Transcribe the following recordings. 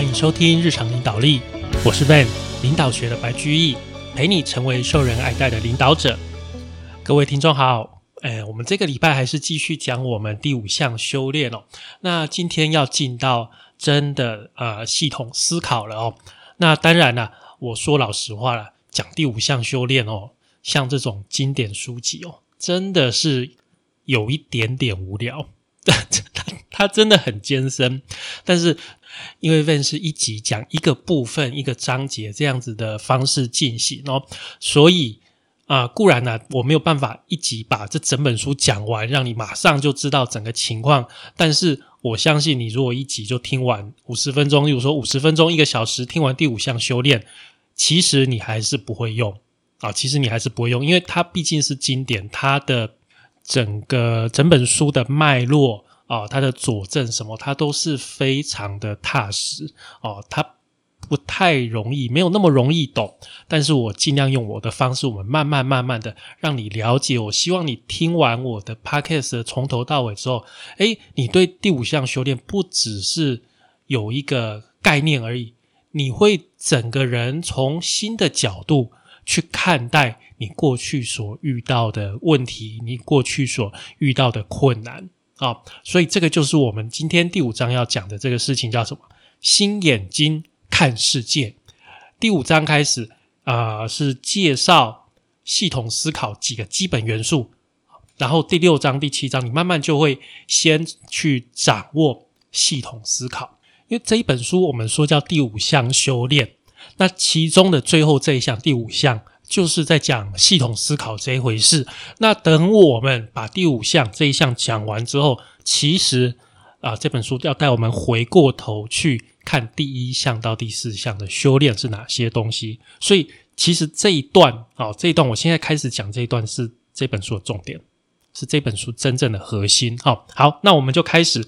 欢迎收听日常领导力，我是 Ben，领导学的白居易，陪你成为受人爱戴的领导者。各位听众好，哎，我们这个礼拜还是继续讲我们第五项修炼哦。那今天要进到真的呃系统思考了哦。那当然了，我说老实话了，讲第五项修炼哦，像这种经典书籍哦，真的是有一点点无聊。它它真的很艰深，但是因为 Van 是一集讲一个部分、一个章节这样子的方式进行哦，所以啊，固然呢，我没有办法一集把这整本书讲完，让你马上就知道整个情况。但是我相信，你如果一集就听完五十分钟，例如说五十分钟、一个小时听完第五项修炼，其实你还是不会用啊，其实你还是不会用，因为它毕竟是经典，它的。整个整本书的脉络啊，他的佐证什么，他都是非常的踏实哦，他不太容易，没有那么容易懂。但是我尽量用我的方式，我们慢慢慢慢的让你了解。我希望你听完我的 podcast 从头到尾之后，诶，你对第五项修炼不只是有一个概念而已，你会整个人从新的角度。去看待你过去所遇到的问题，你过去所遇到的困难啊，所以这个就是我们今天第五章要讲的这个事情，叫什么？新眼睛看世界。第五章开始啊，是介绍系统思考几个基本元素，然后第六章、第七章，你慢慢就会先去掌握系统思考，因为这一本书我们说叫第五项修炼。那其中的最后这一项第五项，就是在讲系统思考这一回事。那等我们把第五项这一项讲完之后，其实啊，这本书要带我们回过头去看第一项到第四项的修炼是哪些东西。所以，其实这一段啊，这一段我现在开始讲这一段是这本书的重点，是这本书真正的核心。好，好，那我们就开始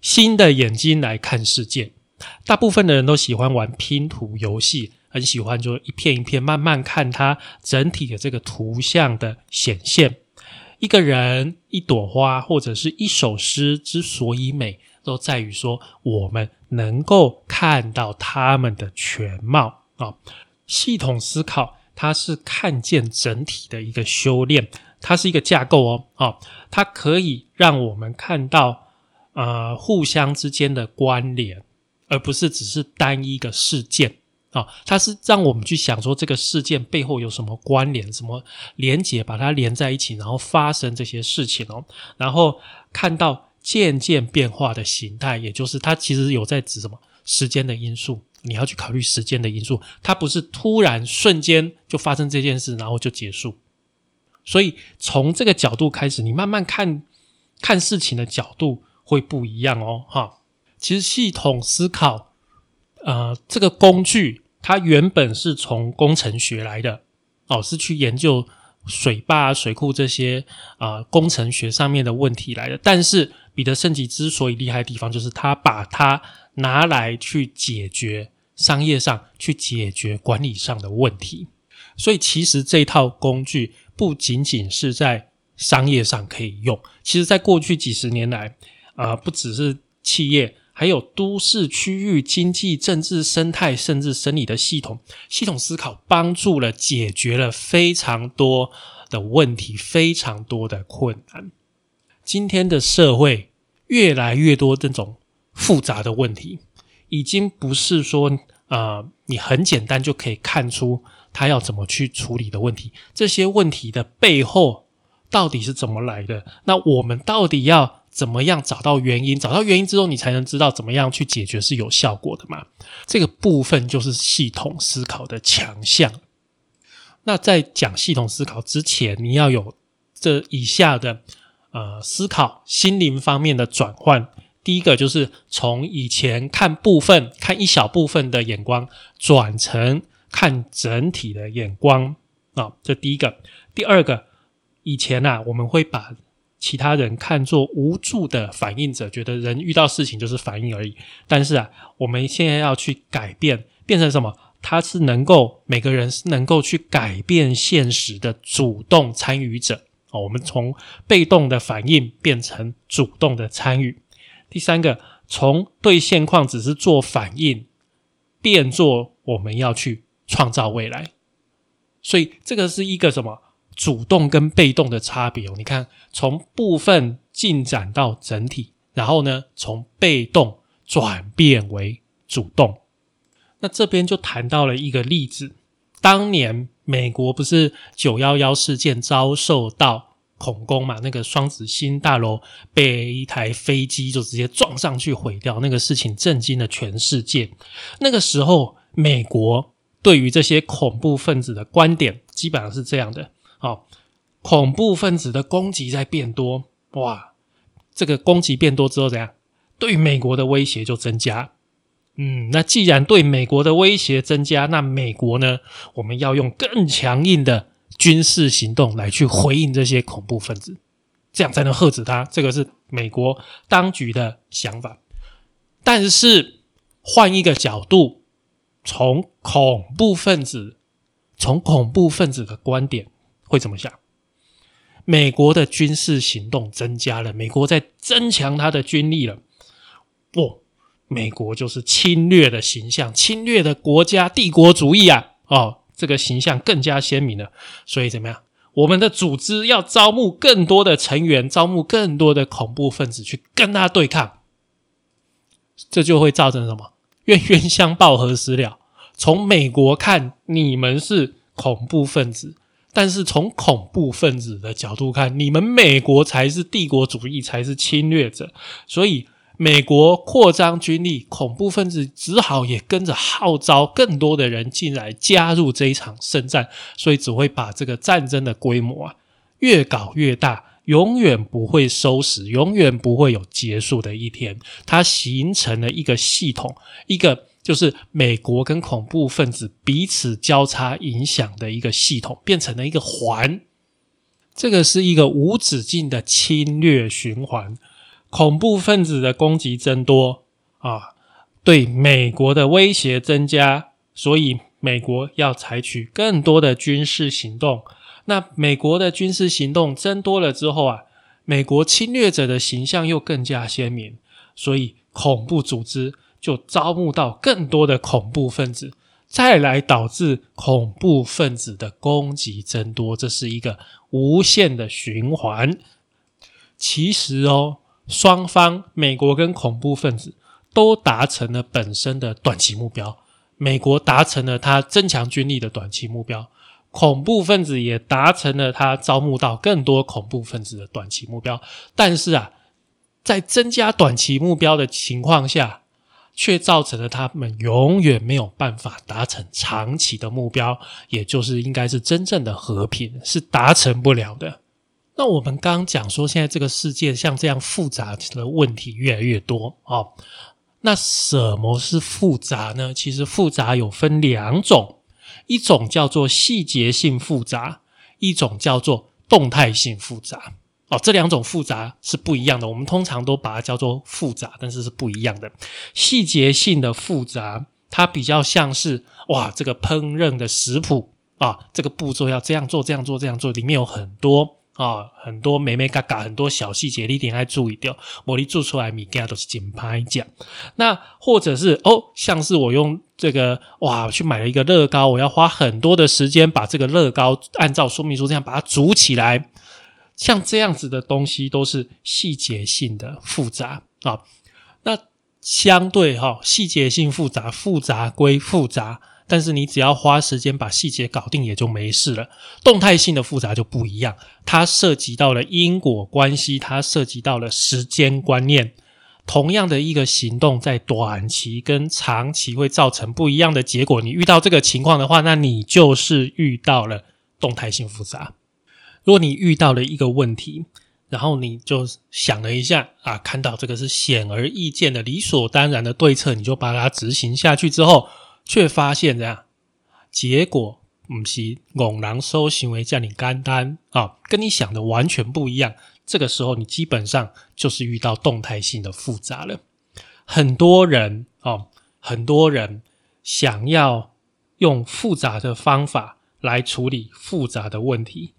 新的眼睛来看世界。大部分的人都喜欢玩拼图游戏，很喜欢就一片一片慢慢看它整体的这个图像的显现。一个人、一朵花或者是一首诗之所以美，都在于说我们能够看到它们的全貌啊。系统思考它是看见整体的一个修炼，它是一个架构哦，啊，它可以让我们看到呃互相之间的关联。而不是只是单一个事件啊，它是让我们去想说这个事件背后有什么关联、什么连结，把它连在一起，然后发生这些事情哦。然后看到渐渐变化的形态，也就是它其实有在指什么时间的因素，你要去考虑时间的因素，它不是突然瞬间就发生这件事，然后就结束。所以从这个角度开始，你慢慢看看事情的角度会不一样哦，哈。其实系统思考，呃，这个工具它原本是从工程学来的，哦，是去研究水坝、水库这些啊工程学上面的问题来的。但是彼得圣吉之所以厉害的地方，就是他把它拿来去解决商业上、去解决管理上的问题。所以其实这套工具不仅仅是在商业上可以用，其实在过去几十年来，啊，不只是企业。还有都市区域经济、政治、生态，甚至生理的系统，系统思考帮助了解决了非常多的问题，非常多的困难。今天的社会越来越多这种复杂的问题，已经不是说啊，你很简单就可以看出他要怎么去处理的问题。这些问题的背后到底是怎么来的？那我们到底要？怎么样找到原因？找到原因之后，你才能知道怎么样去解决是有效果的嘛？这个部分就是系统思考的强项。那在讲系统思考之前，你要有这以下的呃思考心灵方面的转换。第一个就是从以前看部分、看一小部分的眼光，转成看整体的眼光啊。这第一个。第二个，以前啊，我们会把其他人看作无助的反应者，觉得人遇到事情就是反应而已。但是啊，我们现在要去改变，变成什么？他是能够每个人是能够去改变现实的主动参与者哦。我们从被动的反应变成主动的参与。第三个，从对现况只是做反应，变作我们要去创造未来。所以这个是一个什么主动跟被动的差别哦？你看，从部分进展到整体，然后呢，从被动转变为主动。那这边就谈到了一个例子，当年美国不是九幺幺事件遭受到恐攻嘛？那个双子星大楼被一台飞机就直接撞上去毁掉，那个事情震惊了全世界。那个时候，美国。对于这些恐怖分子的观点，基本上是这样的：恐怖分子的攻击在变多，哇，这个攻击变多之后怎样？对美国的威胁就增加。嗯，那既然对美国的威胁增加，那美国呢？我们要用更强硬的军事行动来去回应这些恐怖分子，这样才能遏止他。这个是美国当局的想法。但是换一个角度。从恐怖分子，从恐怖分子的观点会怎么想？美国的军事行动增加了，美国在增强它的军力了。不，美国就是侵略的形象，侵略的国家，帝国主义啊！哦，这个形象更加鲜明了。所以怎么样？我们的组织要招募更多的成员，招募更多的恐怖分子去跟他对抗，这就会造成什么？冤冤相报何时了？从美国看，你们是恐怖分子；但是从恐怖分子的角度看，你们美国才是帝国主义，才是侵略者。所以，美国扩张军力，恐怖分子只好也跟着号召更多的人进来加入这一场圣战。所以，只会把这个战争的规模啊越搞越大。永远不会收拾，永远不会有结束的一天。它形成了一个系统，一个就是美国跟恐怖分子彼此交叉影响的一个系统，变成了一个环。这个是一个无止境的侵略循环。恐怖分子的攻击增多啊，对美国的威胁增加，所以美国要采取更多的军事行动。那美国的军事行动增多了之后啊，美国侵略者的形象又更加鲜明，所以恐怖组织就招募到更多的恐怖分子，再来导致恐怖分子的攻击增多，这是一个无限的循环。其实哦，双方美国跟恐怖分子都达成了本身的短期目标，美国达成了他增强军力的短期目标。恐怖分子也达成了他招募到更多恐怖分子的短期目标，但是啊，在增加短期目标的情况下，却造成了他们永远没有办法达成长期的目标，也就是应该是真正的和平是达成不了的。那我们刚刚讲说，现在这个世界像这样复杂的问题越来越多啊，那什么是复杂呢？其实复杂有分两种。一种叫做细节性复杂，一种叫做动态性复杂。哦，这两种复杂是不一样的。我们通常都把它叫做复杂，但是是不一样的。细节性的复杂，它比较像是哇，这个烹饪的食谱啊，这个步骤要这样做，这样做，这样做，里面有很多。啊，很多美美嘎嘎，很多小细节，你一定要注意掉。我你做出来米家都是紧拍讲。那或者是哦，像是我用这个哇，去买了一个乐高，我要花很多的时间把这个乐高按照说明书这样把它组起来。像这样子的东西都是细节性的复杂啊。那相对哈，细节性复杂，复杂归复杂。但是你只要花时间把细节搞定，也就没事了。动态性的复杂就不一样，它涉及到了因果关系，它涉及到了时间观念。同样的一个行动，在短期跟长期会造成不一样的结果。你遇到这个情况的话，那你就是遇到了动态性复杂。如果你遇到了一个问题，然后你就想了一下啊，看到这个是显而易见的、理所当然的对策，你就把它执行下去之后。却发现这样，结果不是猛然收行为叫你干单啊，跟你想的完全不一样。这个时候，你基本上就是遇到动态性的复杂了。很多人哦，很多人想要用复杂的方法来处理复杂的问题，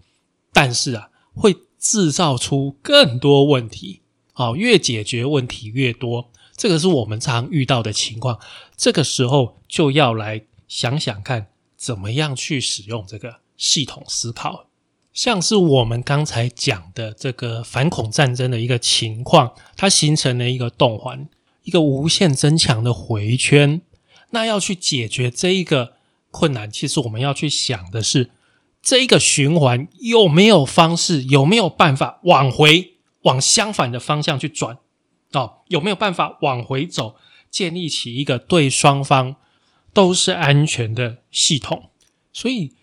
但是啊，会制造出更多问题。好，越解决问题越多。这个是我们常遇到的情况。这个时候就要来想想看，怎么样去使用这个系统思考。像是我们刚才讲的这个反恐战争的一个情况，它形成了一个动环，一个无限增强的回圈。那要去解决这一个困难，其实我们要去想的是，这一个循环有没有方式，有没有办法往回往相反的方向去转？哦，有没有办法往回走，建立起一个对双方都是安全的系统？所以。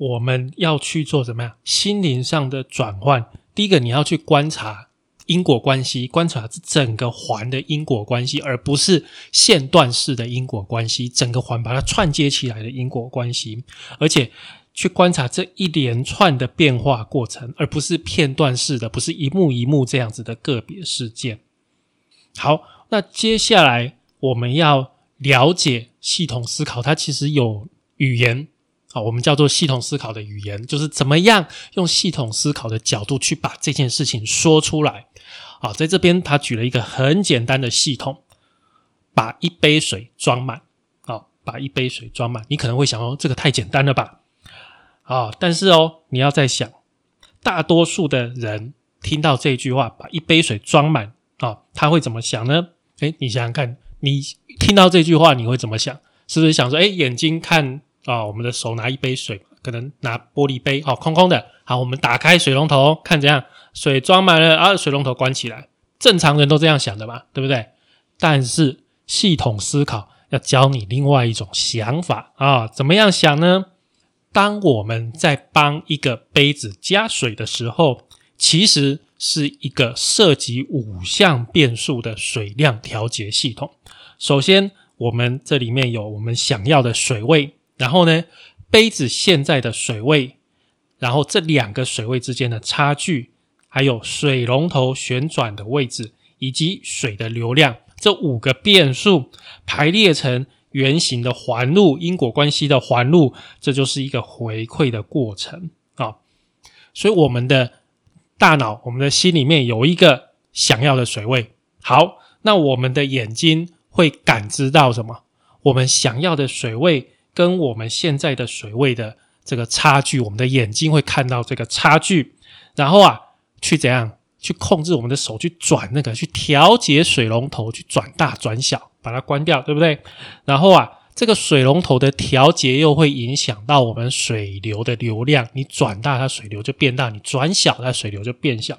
我们要去做怎么样？心灵上的转换。第一个，你要去观察因果关系，观察整个环的因果关系，而不是线段式的因果关系。整个环把它串接起来的因果关系，而且去观察这一连串的变化过程，而不是片段式的，不是一幕一幕这样子的个别事件。好，那接下来我们要了解系统思考，它其实有语言。好，我们叫做系统思考的语言，就是怎么样用系统思考的角度去把这件事情说出来。好，在这边他举了一个很简单的系统，把一杯水装满。好，把一杯水装满，你可能会想哦，这个太简单了吧？啊，但是哦，你要在想，大多数的人听到这句话，把一杯水装满啊，他会怎么想呢？诶，你想想看，你听到这句话，你会怎么想？是不是想说，诶，眼睛看？啊，我们的手拿一杯水，可能拿玻璃杯，好，空空的。好，我们打开水龙头，看怎样，水装满了，啊，水龙头关起来。正常人都这样想的嘛，对不对？但是系统思考要教你另外一种想法啊，怎么样想呢？当我们在帮一个杯子加水的时候，其实是一个涉及五项变数的水量调节系统。首先，我们这里面有我们想要的水位。然后呢，杯子现在的水位，然后这两个水位之间的差距，还有水龙头旋转的位置，以及水的流量，这五个变数排列成圆形的环路，因果关系的环路，这就是一个回馈的过程啊。所以我们的大脑，我们的心里面有一个想要的水位。好，那我们的眼睛会感知到什么？我们想要的水位。跟我们现在的水位的这个差距，我们的眼睛会看到这个差距，然后啊，去怎样去控制我们的手去转那个，去调节水龙头，去转大转小，把它关掉，对不对？然后啊。这个水龙头的调节又会影响到我们水流的流量，你转大它水流就变大，你转小它水流就变小。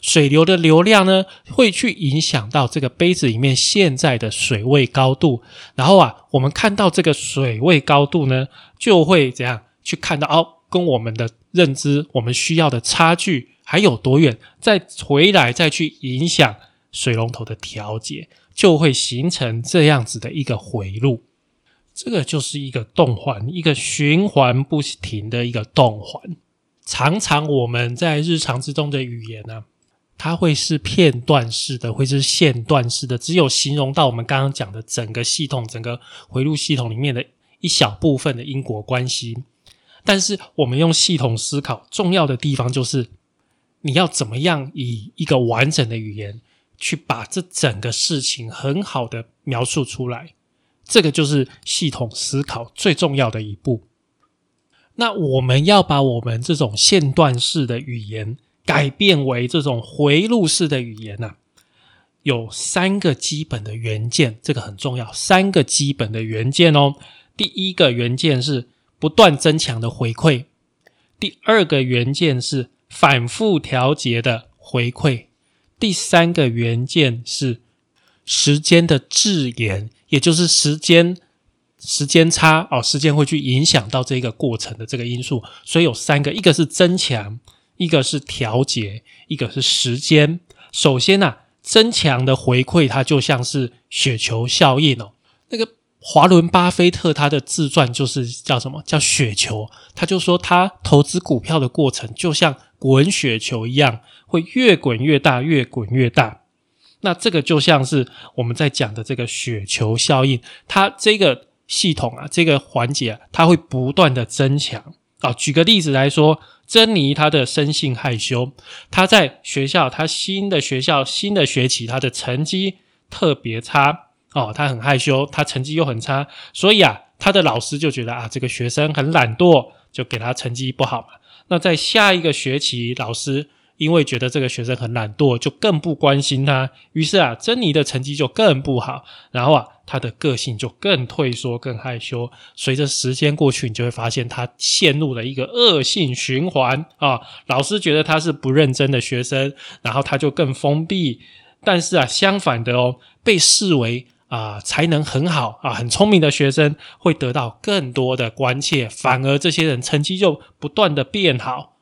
水流的流量呢，会去影响到这个杯子里面现在的水位高度。然后啊，我们看到这个水位高度呢，就会怎样去看到哦，跟我们的认知我们需要的差距还有多远，再回来再去影响水龙头的调节，就会形成这样子的一个回路。这个就是一个动环，一个循环不停的一个动环。常常我们在日常之中的语言呢，它会是片段式的，会是线段式的，只有形容到我们刚刚讲的整个系统、整个回路系统里面的一小部分的因果关系。但是我们用系统思考，重要的地方就是你要怎么样以一个完整的语言去把这整个事情很好的描述出来。这个就是系统思考最重要的一步。那我们要把我们这种线段式的语言改变为这种回路式的语言呢？有三个基本的元件，这个很重要。三个基本的元件哦。第一个元件是不断增强的回馈，第二个元件是反复调节的回馈，第三个元件是时间的质延。也就是时间时间差哦，时间会去影响到这个过程的这个因素，所以有三个，一个是增强，一个是调节，一个是时间。首先呢，增强的回馈它就像是雪球效应哦。那个华伦巴菲特他的自传就是叫什么叫雪球，他就说他投资股票的过程就像滚雪球一样，会越滚越大，越滚越大。那这个就像是我们在讲的这个雪球效应，它这个系统啊，这个环节啊，它会不断的增强啊。举个例子来说，珍妮她的生性害羞，她在学校，她新的学校新的学期，她的成绩特别差哦，她很害羞，她成绩又很差，所以啊，她的老师就觉得啊，这个学生很懒惰，就给他成绩不好嘛。那在下一个学期，老师。因为觉得这个学生很懒惰，就更不关心他。于是啊，珍妮的成绩就更不好，然后啊，他的个性就更退缩、更害羞。随着时间过去，你就会发现他陷入了一个恶性循环啊。老师觉得他是不认真的学生，然后他就更封闭。但是啊，相反的哦，被视为啊才能很好啊很聪明的学生会得到更多的关切，反而这些人成绩就不断的变好。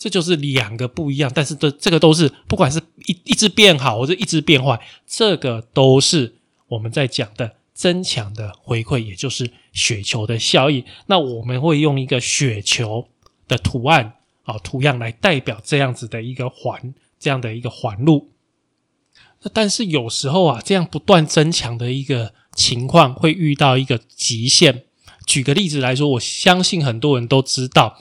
这就是两个不一样，但是这这个都是不管是一一直变好或者一直变坏，这个都是我们在讲的增强的回馈，也就是雪球的效应。那我们会用一个雪球的图案啊图样来代表这样子的一个环，这样的一个环路。那但是有时候啊，这样不断增强的一个情况会遇到一个极限。举个例子来说，我相信很多人都知道。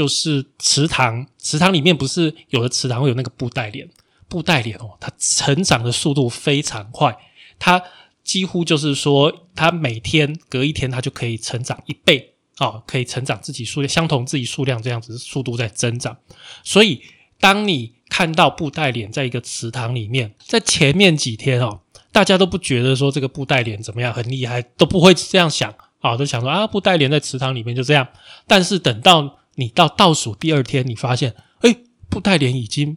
就是池塘，池塘里面不是有的池塘会有那个布袋莲，布袋莲哦，它成长的速度非常快，它几乎就是说，它每天隔一天它就可以成长一倍哦，可以成长自己数量相同自己数量这样子速度在增长。所以，当你看到布袋莲在一个池塘里面，在前面几天哦，大家都不觉得说这个布袋莲怎么样很厉害，都不会这样想啊，都想说啊，布袋莲在池塘里面就这样。但是等到你到倒数第二天，你发现，哎，布袋莲已经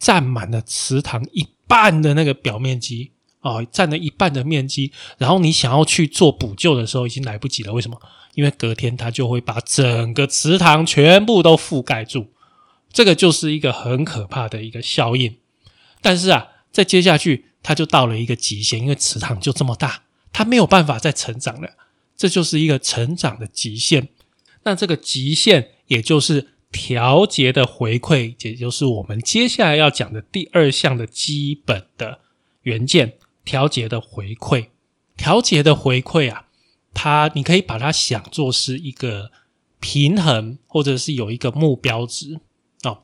占满了池塘一半的那个表面积啊，占了一半的面积。然后你想要去做补救的时候，已经来不及了。为什么？因为隔天它就会把整个池塘全部都覆盖住。这个就是一个很可怕的一个效应。但是啊，在接下去，它就到了一个极限，因为池塘就这么大，它没有办法再成长了。这就是一个成长的极限。那这个极限。也就是调节的回馈，也就是我们接下来要讲的第二项的基本的元件——调节的回馈。调节的回馈啊，它你可以把它想作是一个平衡，或者是有一个目标值哦。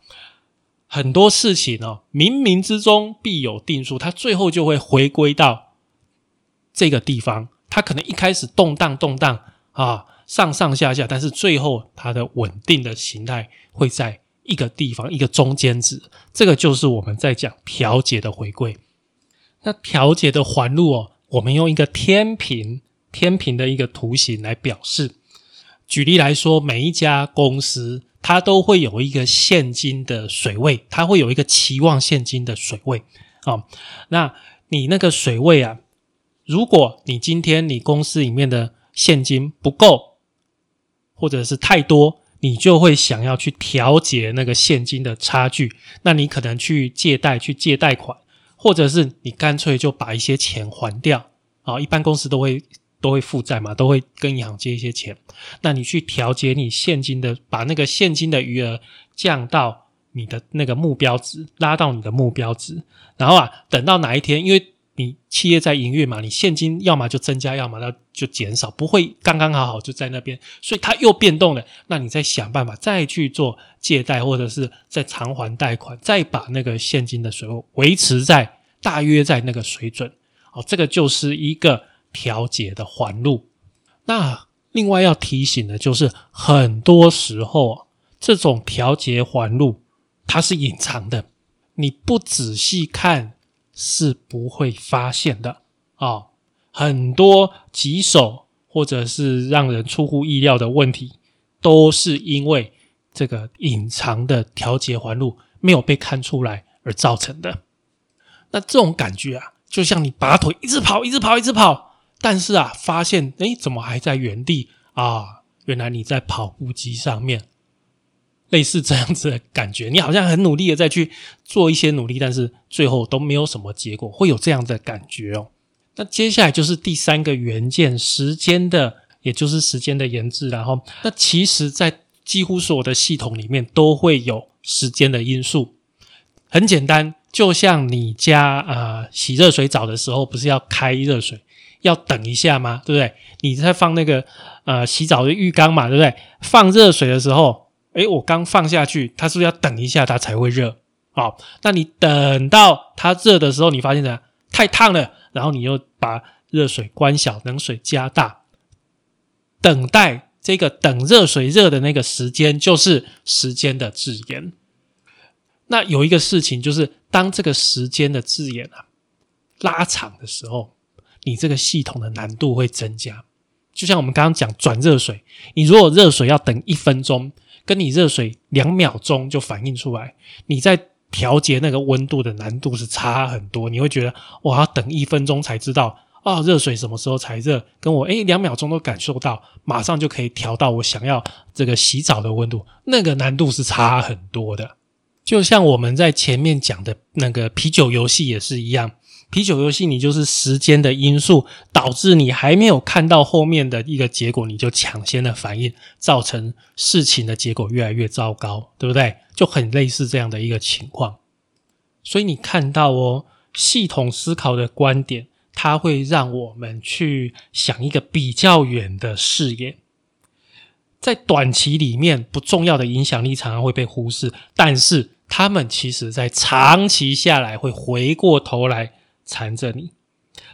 很多事情哦，冥冥之中必有定数，它最后就会回归到这个地方。它可能一开始动荡动荡啊。上上下下，但是最后它的稳定的形态会在一个地方，一个中间值。这个就是我们在讲调节的回归。那调节的环路哦，我们用一个天平天平的一个图形来表示。举例来说，每一家公司它都会有一个现金的水位，它会有一个期望现金的水位啊。那你那个水位啊，如果你今天你公司里面的现金不够。或者是太多，你就会想要去调节那个现金的差距。那你可能去借贷，去借贷款，或者是你干脆就把一些钱还掉啊。一般公司都会都会负债嘛，都会跟银行借一些钱。那你去调节你现金的，把那个现金的余额降到你的那个目标值，拉到你的目标值。然后啊，等到哪一天，因为你企业在营运嘛，你现金要么就增加，要么那就减少，不会刚刚好好就在那边，所以它又变动了。那你再想办法再去做借贷，或者是再偿还贷款，再把那个现金的水位维持在大约在那个水准。哦，这个就是一个调节的环路。那另外要提醒的就是，很多时候这种调节环路它是隐藏的，你不仔细看。是不会发现的啊！很多棘手或者是让人出乎意料的问题，都是因为这个隐藏的调节环路没有被看出来而造成的。那这种感觉啊，就像你拔腿一直跑，一直跑，一直跑，但是啊，发现哎，怎么还在原地啊？原来你在跑步机上面。类似这样子的感觉，你好像很努力的在去做一些努力，但是最后都没有什么结果，会有这样的感觉哦。那接下来就是第三个元件，时间的，也就是时间的研制。然后，那其实，在几乎所有的系统里面都会有时间的因素。很简单，就像你家啊洗热水澡的时候，不是要开热水，要等一下吗？对不对？你在放那个呃洗澡的浴缸嘛，对不对？放热水的时候。诶，我刚放下去，它是不是要等一下它才会热？好，那你等到它热的时候，你发现呢，太烫了，然后你又把热水关小，冷水加大，等待这个等热水热的那个时间，就是时间的字眼。那有一个事情就是，当这个时间的字眼啊拉长的时候，你这个系统的难度会增加。就像我们刚刚讲转热水，你如果热水要等一分钟，跟你热水两秒钟就反应出来，你在调节那个温度的难度是差很多。你会觉得我要等一分钟才知道啊，热水什么时候才热？跟我诶两秒钟都感受到，马上就可以调到我想要这个洗澡的温度，那个难度是差很多的。就像我们在前面讲的那个啤酒游戏也是一样，啤酒游戏你就是时间的因素导致你还没有看到后面的一个结果，你就抢先的反应，造成事情的结果越来越糟糕，对不对？就很类似这样的一个情况。所以你看到哦，系统思考的观点，它会让我们去想一个比较远的视野。在短期里面不重要的影响力常常会被忽视，但是他们其实在长期下来会回过头来缠着你。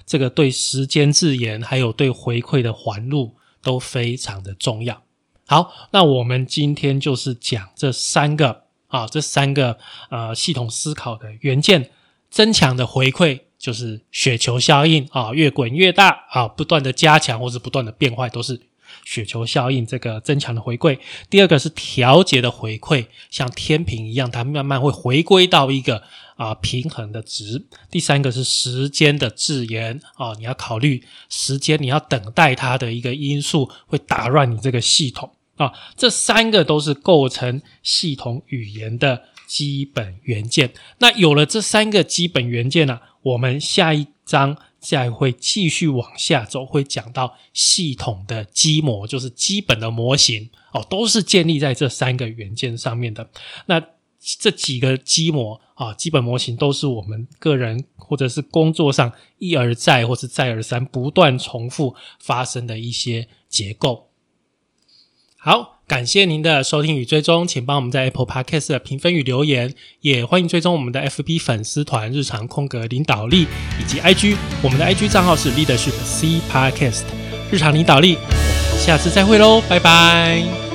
这个对时间自言还有对回馈的环路都非常的重要。好，那我们今天就是讲这三个啊，这三个呃系统思考的元件，增强的回馈就是雪球效应啊，越滚越大啊，不断的加强或是不断的变坏都是。雪球效应这个增强的回馈，第二个是调节的回馈，像天平一样，它慢慢会回归到一个啊平衡的值。第三个是时间的自言啊，你要考虑时间，你要等待它的一个因素会打乱你这个系统啊。这三个都是构成系统语言的基本元件。那有了这三个基本元件呢，我们下一章。再会继续往下走，会讲到系统的基模，就是基本的模型哦，都是建立在这三个元件上面的。那这几个基模啊，基本模型都是我们个人或者是工作上一而再或是再而三不断重复发生的一些结构。好。感谢您的收听与追踪，请帮我们在 Apple Podcast 的评分与留言，也欢迎追踪我们的 FB 粉丝团日常空格领导力以及 IG，我们的 IG 账号是 Leadership C Podcast 日常领导力，下次再会喽，拜拜。